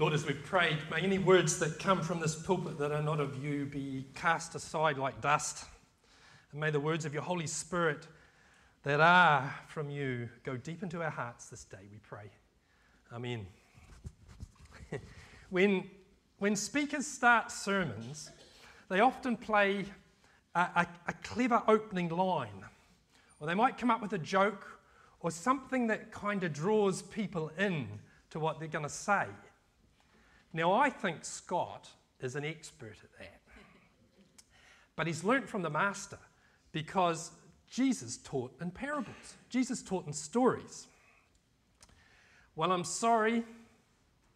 Lord, as we've prayed, may any words that come from this pulpit that are not of you be cast aside like dust. And may the words of your Holy Spirit that are from you go deep into our hearts this day, we pray. Amen. when, when speakers start sermons, they often play a, a, a clever opening line, or they might come up with a joke or something that kind of draws people in to what they're going to say. Now, I think Scott is an expert at that. But he's learnt from the master because Jesus taught in parables, Jesus taught in stories. Well, I'm sorry,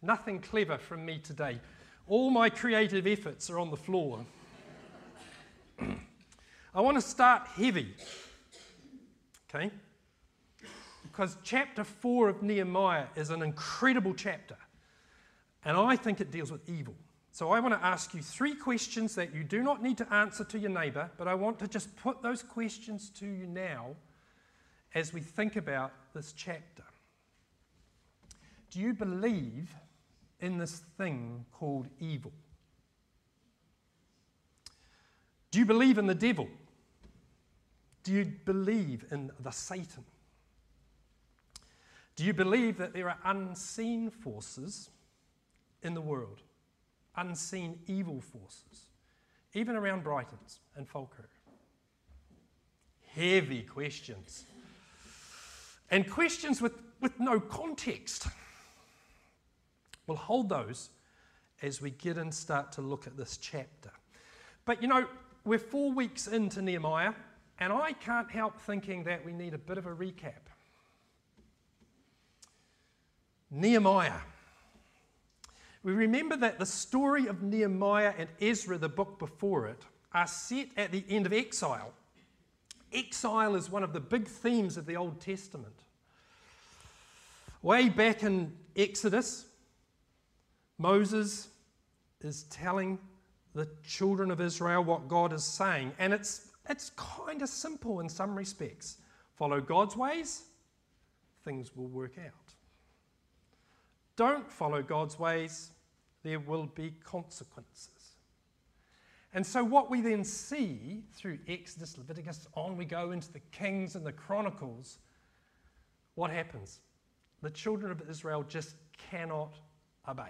nothing clever from me today. All my creative efforts are on the floor. I want to start heavy, okay? Because chapter 4 of Nehemiah is an incredible chapter. And I think it deals with evil. So I want to ask you three questions that you do not need to answer to your neighbor, but I want to just put those questions to you now as we think about this chapter. Do you believe in this thing called evil? Do you believe in the devil? Do you believe in the Satan? Do you believe that there are unseen forces in the world, unseen evil forces, even around Brightons and Falkirk? Heavy questions. And questions with, with no context. We'll hold those as we get and start to look at this chapter. But you know, we're four weeks into Nehemiah, and I can't help thinking that we need a bit of a recap. Nehemiah. We remember that the story of Nehemiah and Ezra, the book before it, are set at the end of exile. Exile is one of the big themes of the Old Testament. Way back in Exodus, Moses is telling the children of Israel what God is saying, and it's, it's kind of simple in some respects. Follow God's ways, things will work out. Don't follow God's ways, there will be consequences. And so, what we then see through Exodus, Leviticus, on we go into the Kings and the Chronicles, what happens? The children of Israel just cannot obey.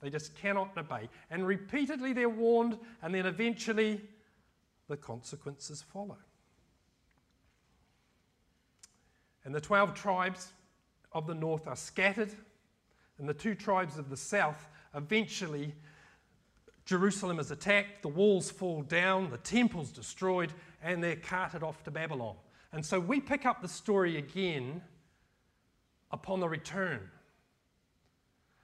They just cannot obey. And repeatedly they're warned, and then eventually the consequences follow. And the 12 tribes of the north are scattered, and the two tribes of the south Eventually, Jerusalem is attacked, the walls fall down, the temple's destroyed, and they're carted off to Babylon. And so we pick up the story again upon the return.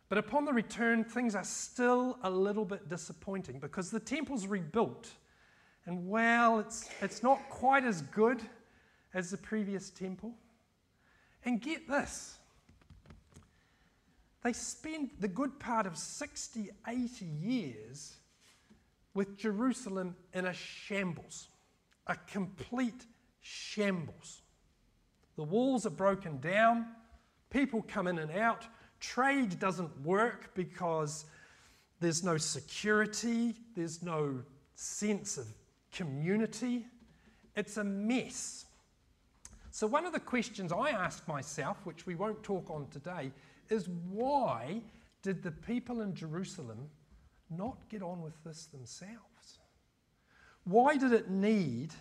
But upon the return, things are still a little bit disappointing because the temple's rebuilt. And well, it's, it's not quite as good as the previous temple. And get this they spend the good part of 60, 80 years with Jerusalem in a shambles, a complete shambles. The walls are broken down, people come in and out, trade doesn't work because there's no security, there's no sense of community. It's a mess. So, one of the questions I ask myself, which we won't talk on today, is why did the people in Jerusalem not get on with this themselves? Why did it need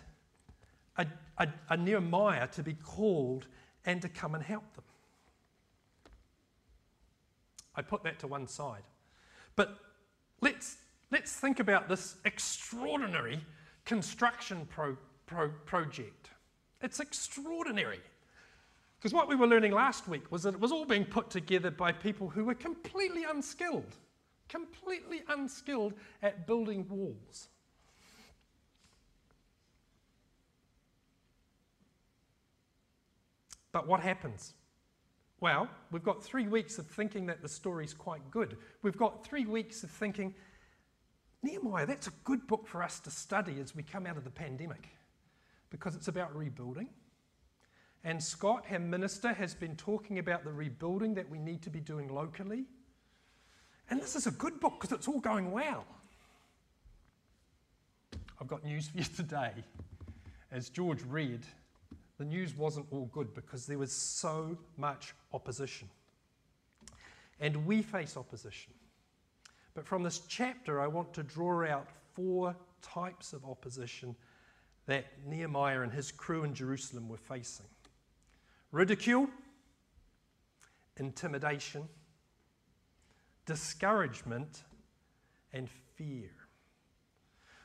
a, a, a Nehemiah to be called and to come and help them? I put that to one side. But let's, let's think about this extraordinary construction pro, pro, project. It's extraordinary. Because what we were learning last week was that it was all being put together by people who were completely unskilled, completely unskilled at building walls. But what happens? Well, we've got three weeks of thinking that the story's quite good. We've got three weeks of thinking, Nehemiah, that's a good book for us to study as we come out of the pandemic because it's about rebuilding and Scott, our minister, has been talking about the rebuilding that we need to be doing locally. And this is a good book because it's all going well. I've got news for you today. As George read, the news wasn't all good because there was so much opposition. And we face opposition. But from this chapter, I want to draw out four types of opposition that Nehemiah and his crew in Jerusalem were facing ridicule, intimidation, discouragement, and fear.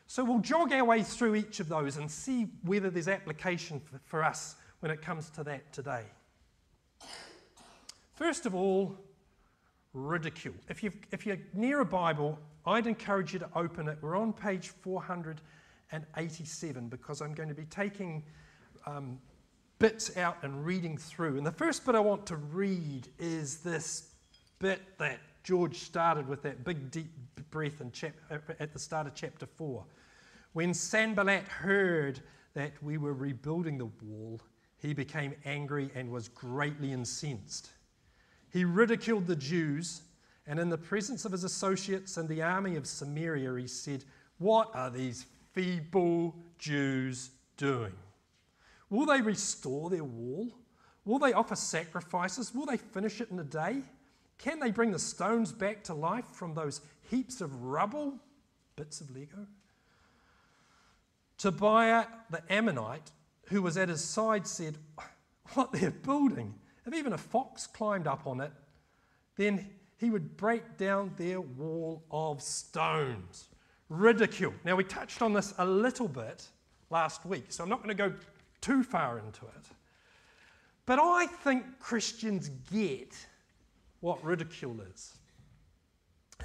So we'll jog our way through each of those and see whether there's application for, us when it comes to that today. First of all, ridicule. If, you if you're near a Bible, I'd encourage you to open it. We're on page 487 because I'm going to be taking um, bits out and reading through. And the first bit I want to read is this bit that George started with that big deep breath in chap- at the start of chapter 4. When Sanballat heard that we were rebuilding the wall, he became angry and was greatly incensed. He ridiculed the Jews, and in the presence of his associates and the army of Samaria, he said, What are these feeble Jews doing? Will they restore their wall? Will they offer sacrifices? Will they finish it in a day? Can they bring the stones back to life from those heaps of rubble? Bits of Lego? Tobiah the Ammonite, who was at his side, said, What they're building, if even a fox climbed up on it, then he would break down their wall of stones. Ridicule. Now, we touched on this a little bit last week, so I'm not going to go too far into it. But I think Christians get what ridicule is.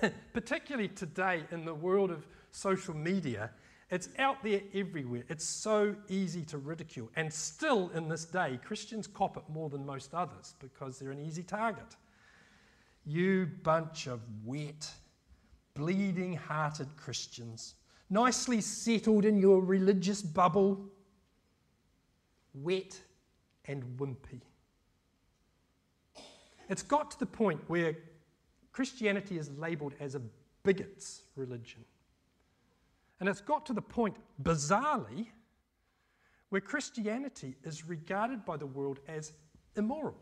Particularly today in the world of social media, it's out there everywhere. It's so easy to ridicule. And still, in this day, Christians cop it more than most others because they're an easy target. You bunch of wet, bleeding hearted Christians, nicely settled in your religious bubble, wet and wimpy. It's got to the point where Christianity is labeled as a bigot's religion. And it's got to the point, bizarrely, where Christianity is regarded by the world as immoral.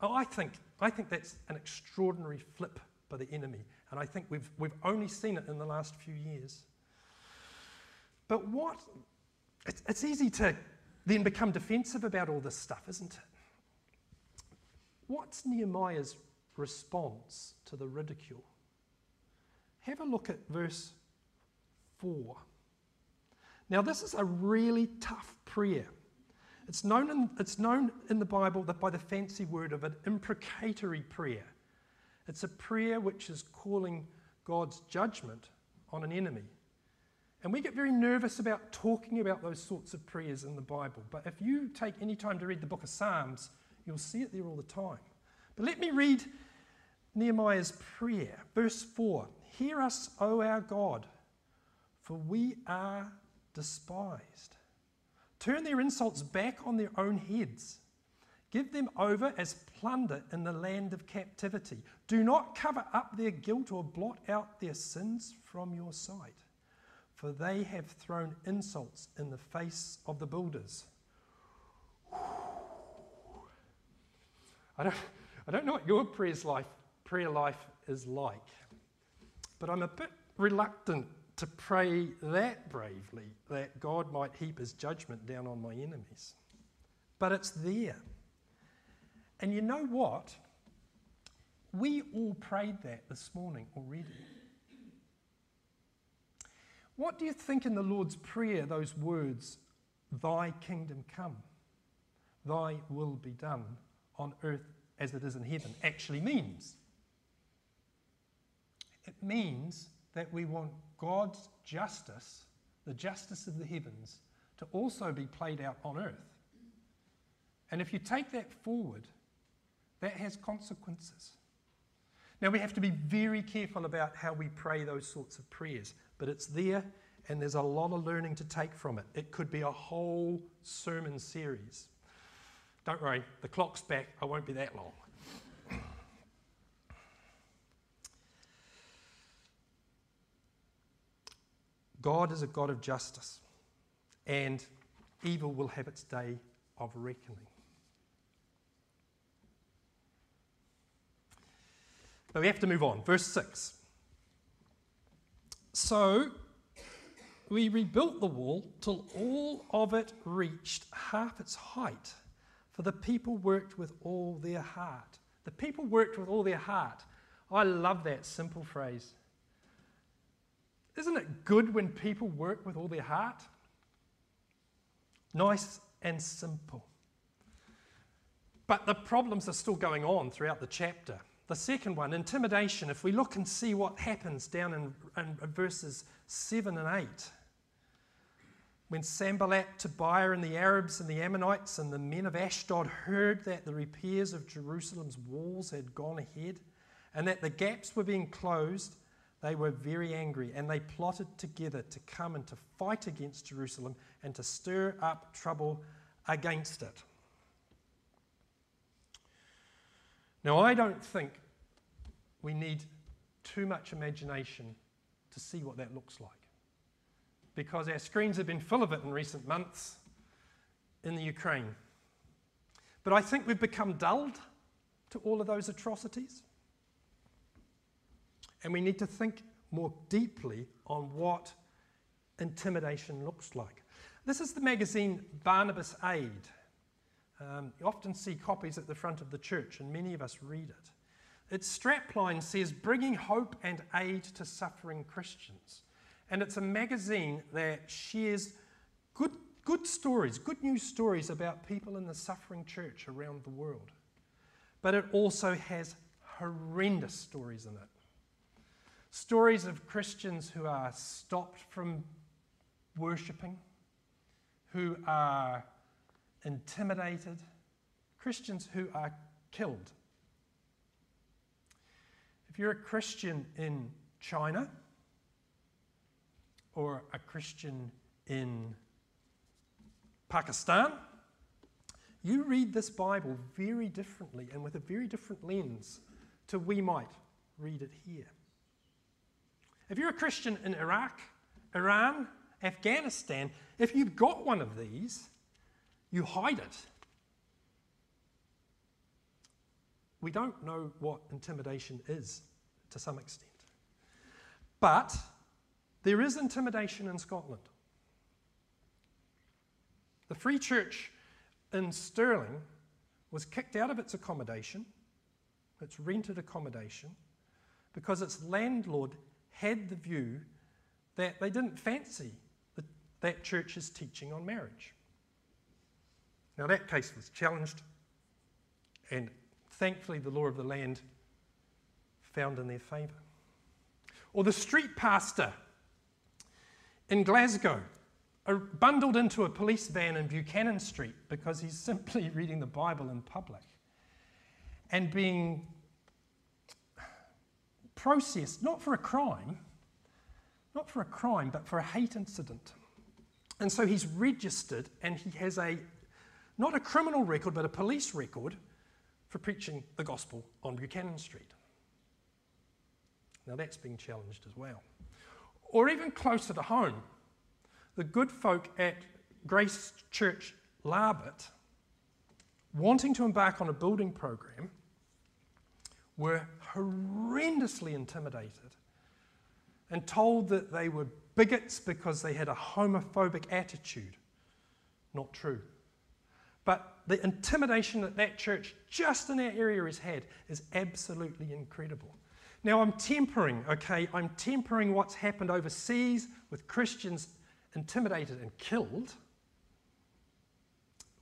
Oh, I think, I think that's an extraordinary flip by the enemy, and I think we've, we've only seen it in the last few years. But what, it's, it's easy to then become defensive about all this stuff, isn't it? What's Nehemiah's response to the ridicule? Have a look at verse 4. Now, this is a really tough prayer. It's known in, it's known in the Bible that by the fancy word of an imprecatory prayer. It's a prayer which is calling God's judgment on an enemy. And we get very nervous about talking about those sorts of prayers in the Bible. But if you take any time to read the book of Psalms, You'll see it there all the time. But let me read Nehemiah's prayer. Verse 4 Hear us, O our God, for we are despised. Turn their insults back on their own heads. Give them over as plunder in the land of captivity. Do not cover up their guilt or blot out their sins from your sight, for they have thrown insults in the face of the builders. I don't, I don't know what your prayers life, prayer life is like, but I'm a bit reluctant to pray that bravely that God might heap his judgment down on my enemies. But it's there. And you know what? We all prayed that this morning already. What do you think in the Lord's Prayer, those words, Thy kingdom come, Thy will be done on earth as it is in heaven actually means. It means that we want God's justice, the justice of the heavens, to also be played out on earth. And if you take that forward, that has consequences. Now, we have to be very careful about how we pray those sorts of prayers, but it's there and there's a lot of learning to take from it. It could be a whole sermon series. Don't worry, the clock's back, I won't be that long. God is a God of justice, and evil will have its day of reckoning. But we have to move on. Verse 6. So we rebuilt the wall till all of it reached half its height, for the people worked with all their heart. The people worked with all their heart. I love that simple phrase. Isn't it good when people work with all their heart? Nice and simple. But the problems are still going on throughout the chapter. The second one, intimidation, if we look and see what happens down in, in verses 7 and 8. When Sanballat, Tobiah, and the Arabs and the Ammonites and the men of Ashdod heard that the repairs of Jerusalem's walls had gone ahead and that the gaps were being closed, they were very angry and they plotted together to come and to fight against Jerusalem and to stir up trouble against it. Now, I don't think we need too much imagination to see what that looks like because our screens have been full of it in recent months in the Ukraine. But I think we've become dulled to all of those atrocities. And we need to think more deeply on what intimidation looks like. This is the magazine Barnabas Aid. Um, you often see copies at the front of the church, and many of us read it. Its strapline says, Bringing Hope and Aid to Suffering Christians. And it's a magazine that shares good, good stories, good news stories about people in the suffering church around the world. But it also has horrendous stories in it. Stories of Christians who are stopped from worshipping, who are intimidated, Christians who are killed. If you're a Christian in China or a Christian in Pakistan, you read this Bible very differently and with a very different lens to we might read it here. If you're a Christian in Iraq, Iran, Afghanistan, if you've got one of these, you hide it. We don't know what intimidation is to some extent. But there is intimidation in Scotland. The Free Church in Stirling was kicked out of its accommodation, its rented accommodation, because its landlord had the view that they didn't fancy the, that church's teaching on marriage. Now, that case was challenged, and thankfully, the law of the land found in their favour. Or the street pastor in Glasgow, bundled into a police van in Buchanan Street because he's simply reading the Bible in public and being processed not for a crime, not for a crime, but for a hate incident. And so he's registered and he has a not a criminal record, but a police record for preaching the gospel on Buchanan Street. Now that's being challenged as well. Or even closer to home, the good folk at Grace Church Larbert, wanting to embark on a building program, were horrendously intimidated and told that they were bigots because they had a homophobic attitude. Not true. But the intimidation that that church just in that area has had is absolutely incredible. Now, I'm tempering, okay? I'm tempering what's happened overseas with Christians intimidated and killed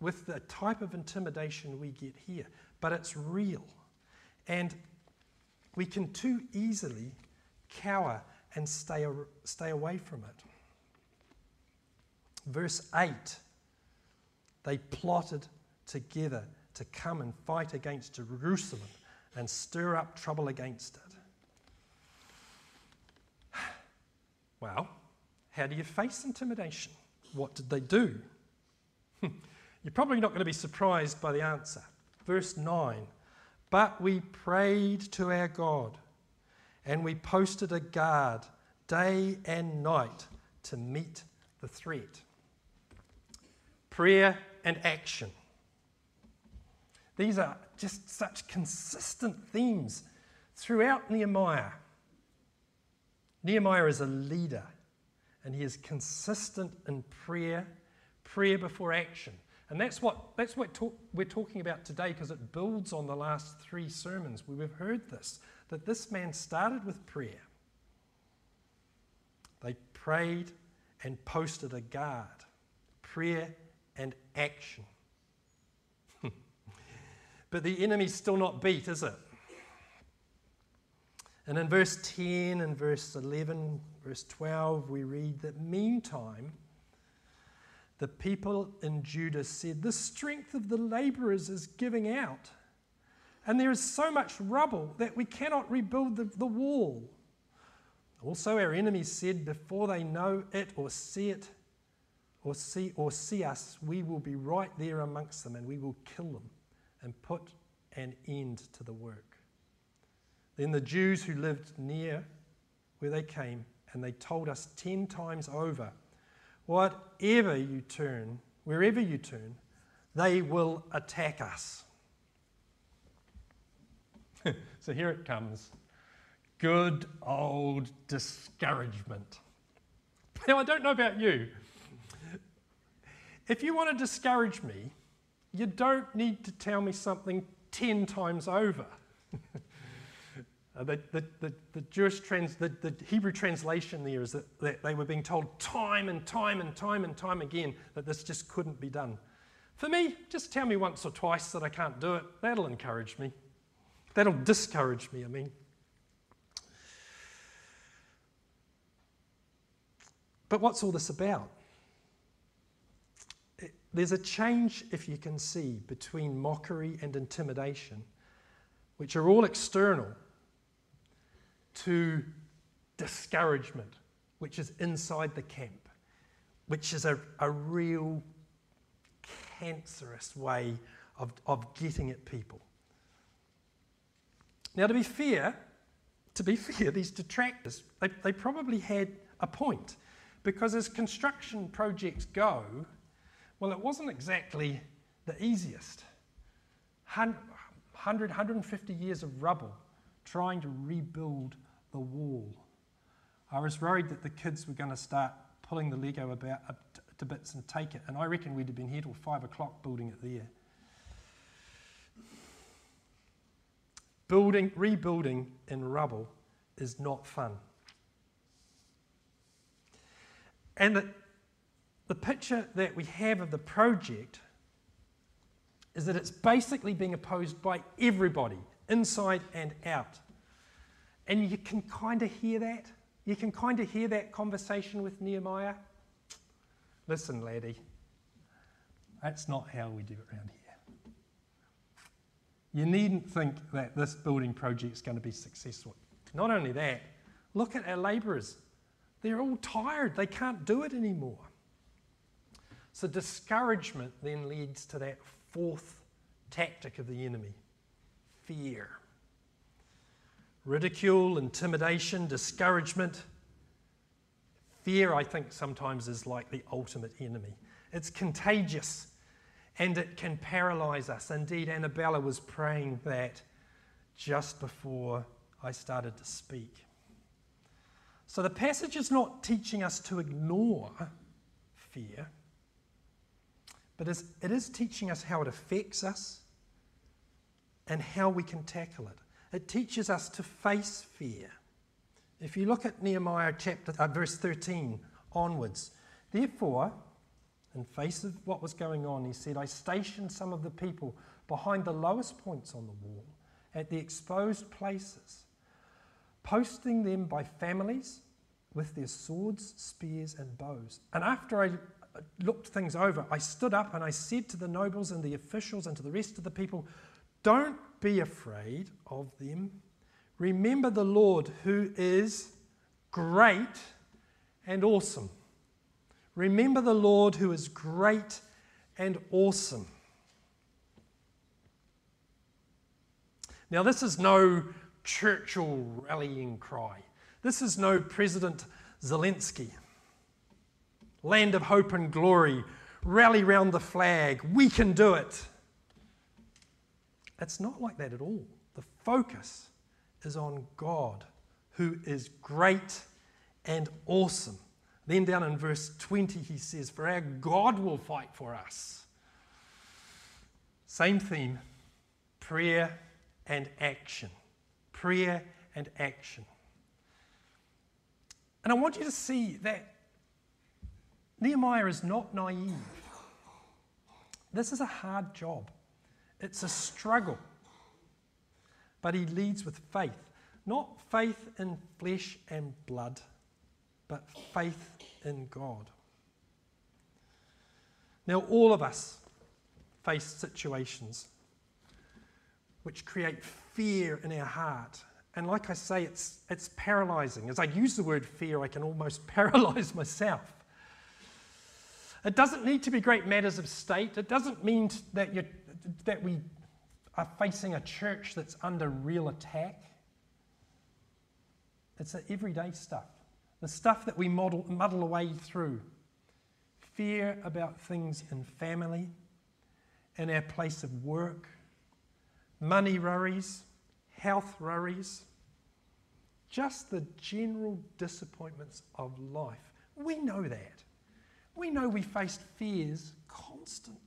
with the type of intimidation we get here. But it's real. And we can too easily cower and stay, stay away from it. Verse 8 they plotted together to come and fight against Jerusalem and stir up trouble against it. Well, how do you face intimidation? What did they do? Hmm. You're probably not going to be surprised by the answer. Verse 9 But we prayed to our God, and we posted a guard day and night to meet the threat. Prayer and action. These are just such consistent themes throughout Nehemiah. Nehemiah is a leader and he is consistent in prayer, prayer before action. And that's what, that's what talk, we're talking about today because it builds on the last three sermons we've heard this that this man started with prayer. They prayed and posted a guard, prayer and action. But the enemy's still not beat, is it? And in verse 10 and verse 11, verse 12, we read that meantime, the people in Judah said, The strength of the laborers is giving out, and there is so much rubble that we cannot rebuild the, the wall. Also, our enemies said, Before they know it or see it, or see, or see us, we will be right there amongst them and we will kill them and put an end to the work. Then the Jews who lived near where they came, and they told us ten times over, Whatever you turn, wherever you turn, they will attack us. so here it comes good old discouragement. Now, I don't know about you. If you want to discourage me, you don't need to tell me something 10 times over. uh, the, the, the, the, Jewish trans, the, the Hebrew translation there is that, that they were being told time and time and time and time again that this just couldn't be done. For me, just tell me once or twice that I can't do it. That'll encourage me. That'll discourage me, I mean. But what's all this about? There's a change, if you can see, between mockery and intimidation, which are all external, to discouragement, which is inside the camp, which is a, a real cancerous way of, of getting at people. Now, to be fair, to be fair, these detractors, they, they probably had a point because as construction projects go, well, it wasn't exactly the easiest. 100, 150 years of rubble trying to rebuild the wall. I was worried that the kids were going to start pulling the Lego about uh, to bits and take it, and I reckon we'd have been here till five o'clock building it there. Building, rebuilding in rubble is not fun. And the picture that we have of the project is that it's basically being opposed by everybody, inside and out. And you can kind of hear that. You can kind of hear that conversation with Nehemiah. Listen, laddie, that's not how we do it around here. You needn't think that this building project is going to be successful. Not only that, look at our labourers. They're all tired, they can't do it anymore. So, discouragement then leads to that fourth tactic of the enemy fear. Ridicule, intimidation, discouragement. Fear, I think, sometimes is like the ultimate enemy. It's contagious and it can paralyze us. Indeed, Annabella was praying that just before I started to speak. So the passage is not teaching us to ignore fear, but it is teaching us how it affects us and how we can tackle it. It teaches us to face fear. If you look at Nehemiah chapter uh, verse 13 onwards, therefore, in face of what was going on, he said, I stationed some of the people behind the lowest points on the wall at the exposed places posting them by families with their swords, spears, and bows. And after I looked things over, I stood up and I said to the nobles and the officials and to the rest of the people, Don't be afraid of them. Remember the Lord who is great and awesome. Remember the Lord who is great and awesome. Now, this is no Churchill rallying cry. This is no President Zelensky. Land of hope and glory, rally round the flag, we can do it. It's not like that at all. The focus is on God, who is great and awesome. Then down in verse 20, he says, For our God will fight for us. Same theme prayer and action. Prayer and action. And I want you to see that Nehemiah is not naive. This is a hard job, it's a struggle. But he leads with faith. Not faith in flesh and blood, but faith in God. Now, all of us face situations which create fear in our heart. And like I say, it's, it's paralyzing. As I use the word fear, I can almost paralyze myself. It doesn't need to be great matters of state. It doesn't mean that, you that we are facing a church that's under real attack. It's the everyday stuff, the stuff that we model, muddle away through. Fear about things in family, in our place of work, money worries, health worries, just the general disappointments of life. We know that. We know we face fears constantly.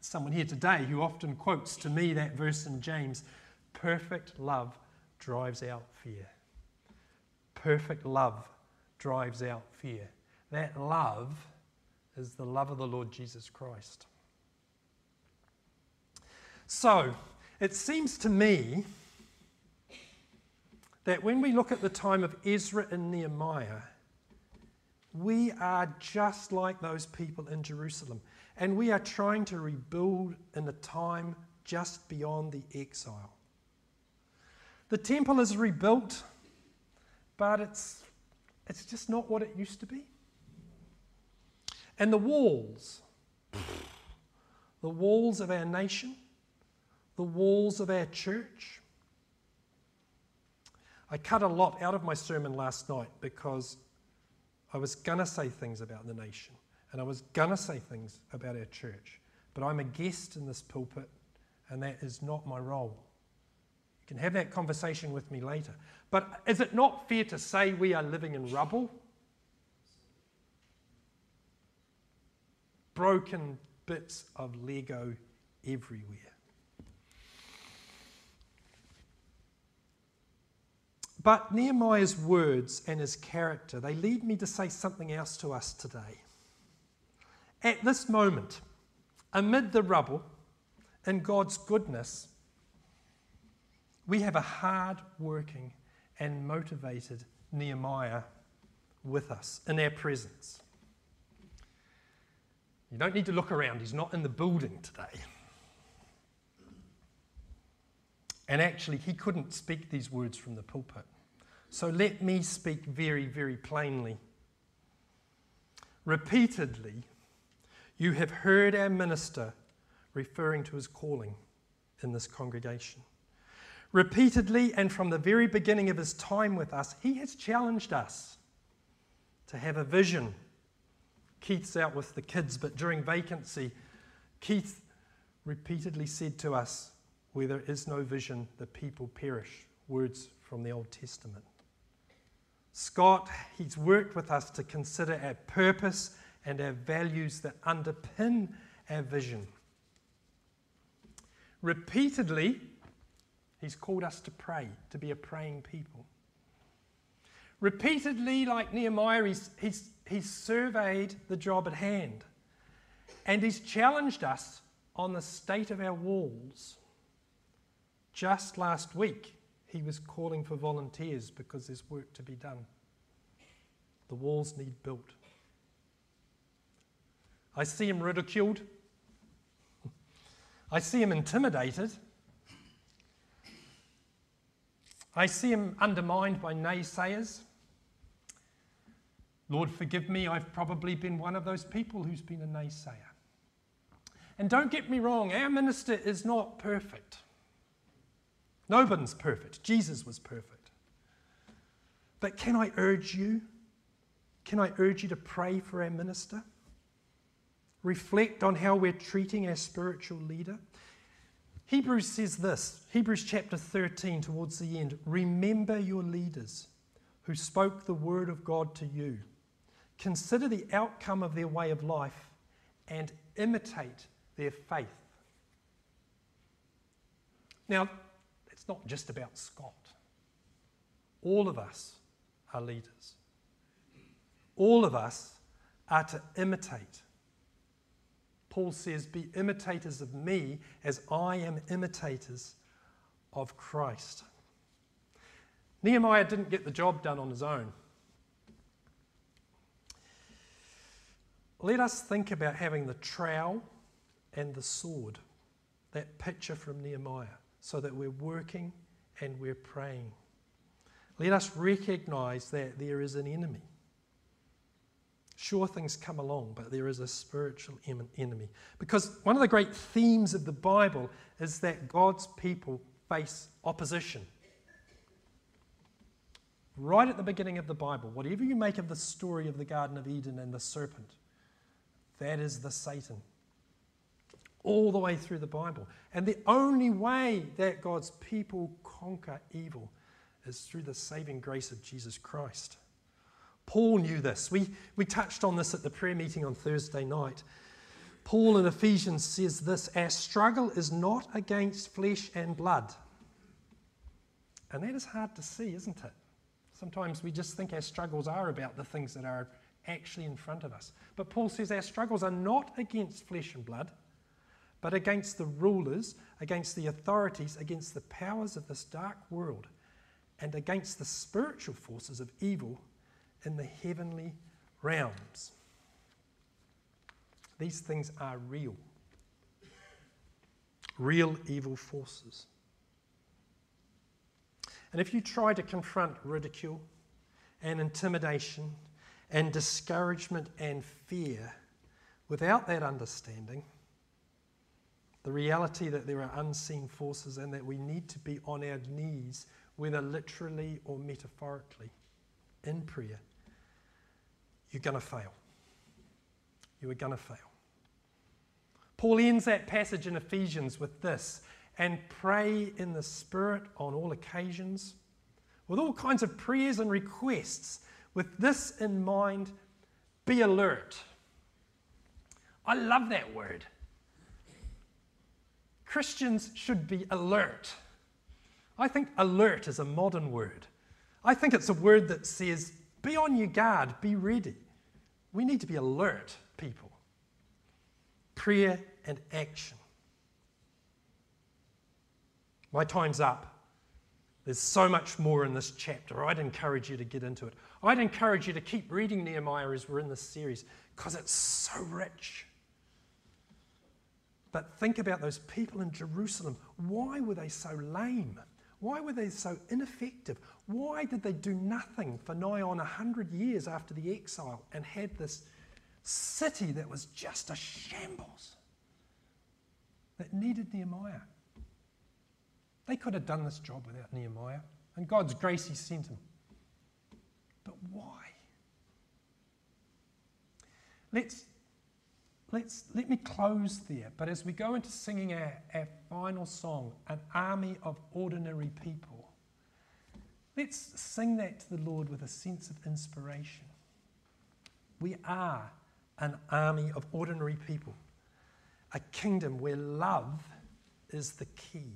Someone here today who often quotes to me that verse in James perfect love drives out fear. Perfect love drives out fear. That love is the love of the Lord Jesus Christ. So, it seems to me that when we look at the time of Ezra and Nehemiah, we are just like those people in Jerusalem. And we are trying to rebuild in a time just beyond the exile. The temple is rebuilt, but it's, it's just not what it used to be. And the walls, the walls of our nation, the walls of our church. I cut a lot out of my sermon last night because I was going to say things about the nation and I was going to say things about our church, but I'm a guest in this pulpit and that is not my role. You can have that conversation with me later. But is it not fair to say we are living in rubble? Broken bits of Lego everywhere. But Nehemiah's words and his character, they lead me to say something else to us today. At this moment, amid the rubble, in God's goodness, we have a hard working and motivated Nehemiah with us in our presence. You don't need to look around, he's not in the building today. And actually, he couldn't speak these words from the pulpit. So let me speak very, very plainly. Repeatedly, you have heard our minister referring to his calling in this congregation. Repeatedly, and from the very beginning of his time with us, he has challenged us to have a vision. Keith's out with the kids, but during vacancy, Keith repeatedly said to us, Where there is no vision, the people perish. Words from the Old Testament. Scott, he's worked with us to consider our purpose and our values that underpin our vision. Repeatedly, he's called us to pray, to be a praying people. Repeatedly, like Nehemiah, he's, he's, he's surveyed the job at hand and he's challenged us on the state of our walls. Just last week, he was calling for volunteers because there's work to be done. The walls need built. I see him ridiculed. I see him intimidated. I see him undermined by naysayers. Lord, forgive me, I've probably been one of those people who's been a naysayer. And don't get me wrong, our minister is not perfect. Nobody's perfect. Jesus was perfect. But can I urge you can I urge you to pray for our minister? Reflect on how we're treating our spiritual leader. Hebrews says this Hebrews chapter 13, towards the end Remember your leaders who spoke the word of God to you. Consider the outcome of their way of life and imitate their faith. Now, it's not just about Scott. All of us are leaders. All of us are to imitate. Paul says, Be imitators of me as I am imitators of Christ. Nehemiah didn't get the job done on his own. Let us think about having the trowel and the sword, that picture from Nehemiah, so that we're working and we're praying. Let us recognize that there is an enemy. Sure, things come along, but there is a spiritual enemy. Because one of the great themes of the Bible is that God's people face opposition. Right at the beginning of the Bible, whatever you make of the story of the Garden of Eden and the serpent, that is the Satan. All the way through the Bible. And the only way that God's people conquer evil is through the saving grace of Jesus Christ. Paul knew this. We, we touched on this at the prayer meeting on Thursday night. Paul in Ephesians says this Our struggle is not against flesh and blood. And that is hard to see, isn't it? Sometimes we just think our struggles are about the things that are actually in front of us. But Paul says our struggles are not against flesh and blood, but against the rulers, against the authorities, against the powers of this dark world, and against the spiritual forces of evil in the heavenly realms. These things are real. Real evil forces. And if you try to confront ridicule and intimidation and discouragement and fear without that understanding, the reality that there are unseen forces and that we need to be on our knees, whether literally or metaphorically, in prayer, you're going to fail. You are going to fail. Paul ends that passage in Ephesians with this and pray in the Spirit on all occasions, with all kinds of prayers and requests. With this in mind, be alert. I love that word. Christians should be alert. I think alert is a modern word. I think it's a word that says be on your guard, be ready. We need to be alert, people. Prayer and action. My time's up. There's so much more in this chapter. I'd encourage you to get into it. I'd encourage you to keep reading Nehemiah as we're in this series because it's so rich. But think about those people in Jerusalem. Why were they so lame? Why were they so ineffective? Why did they do nothing for nigh on a hundred years after the exile and had this city that was just a shambles that needed Nehemiah? They could have done this job without Nehemiah, and God's grace, He sent him. But why? Let's let's, let me close there. But as we go into singing our, our final song, An Army of Ordinary People, let's sing that to the Lord with a sense of inspiration. We are an army of ordinary people, a kingdom where love is the key.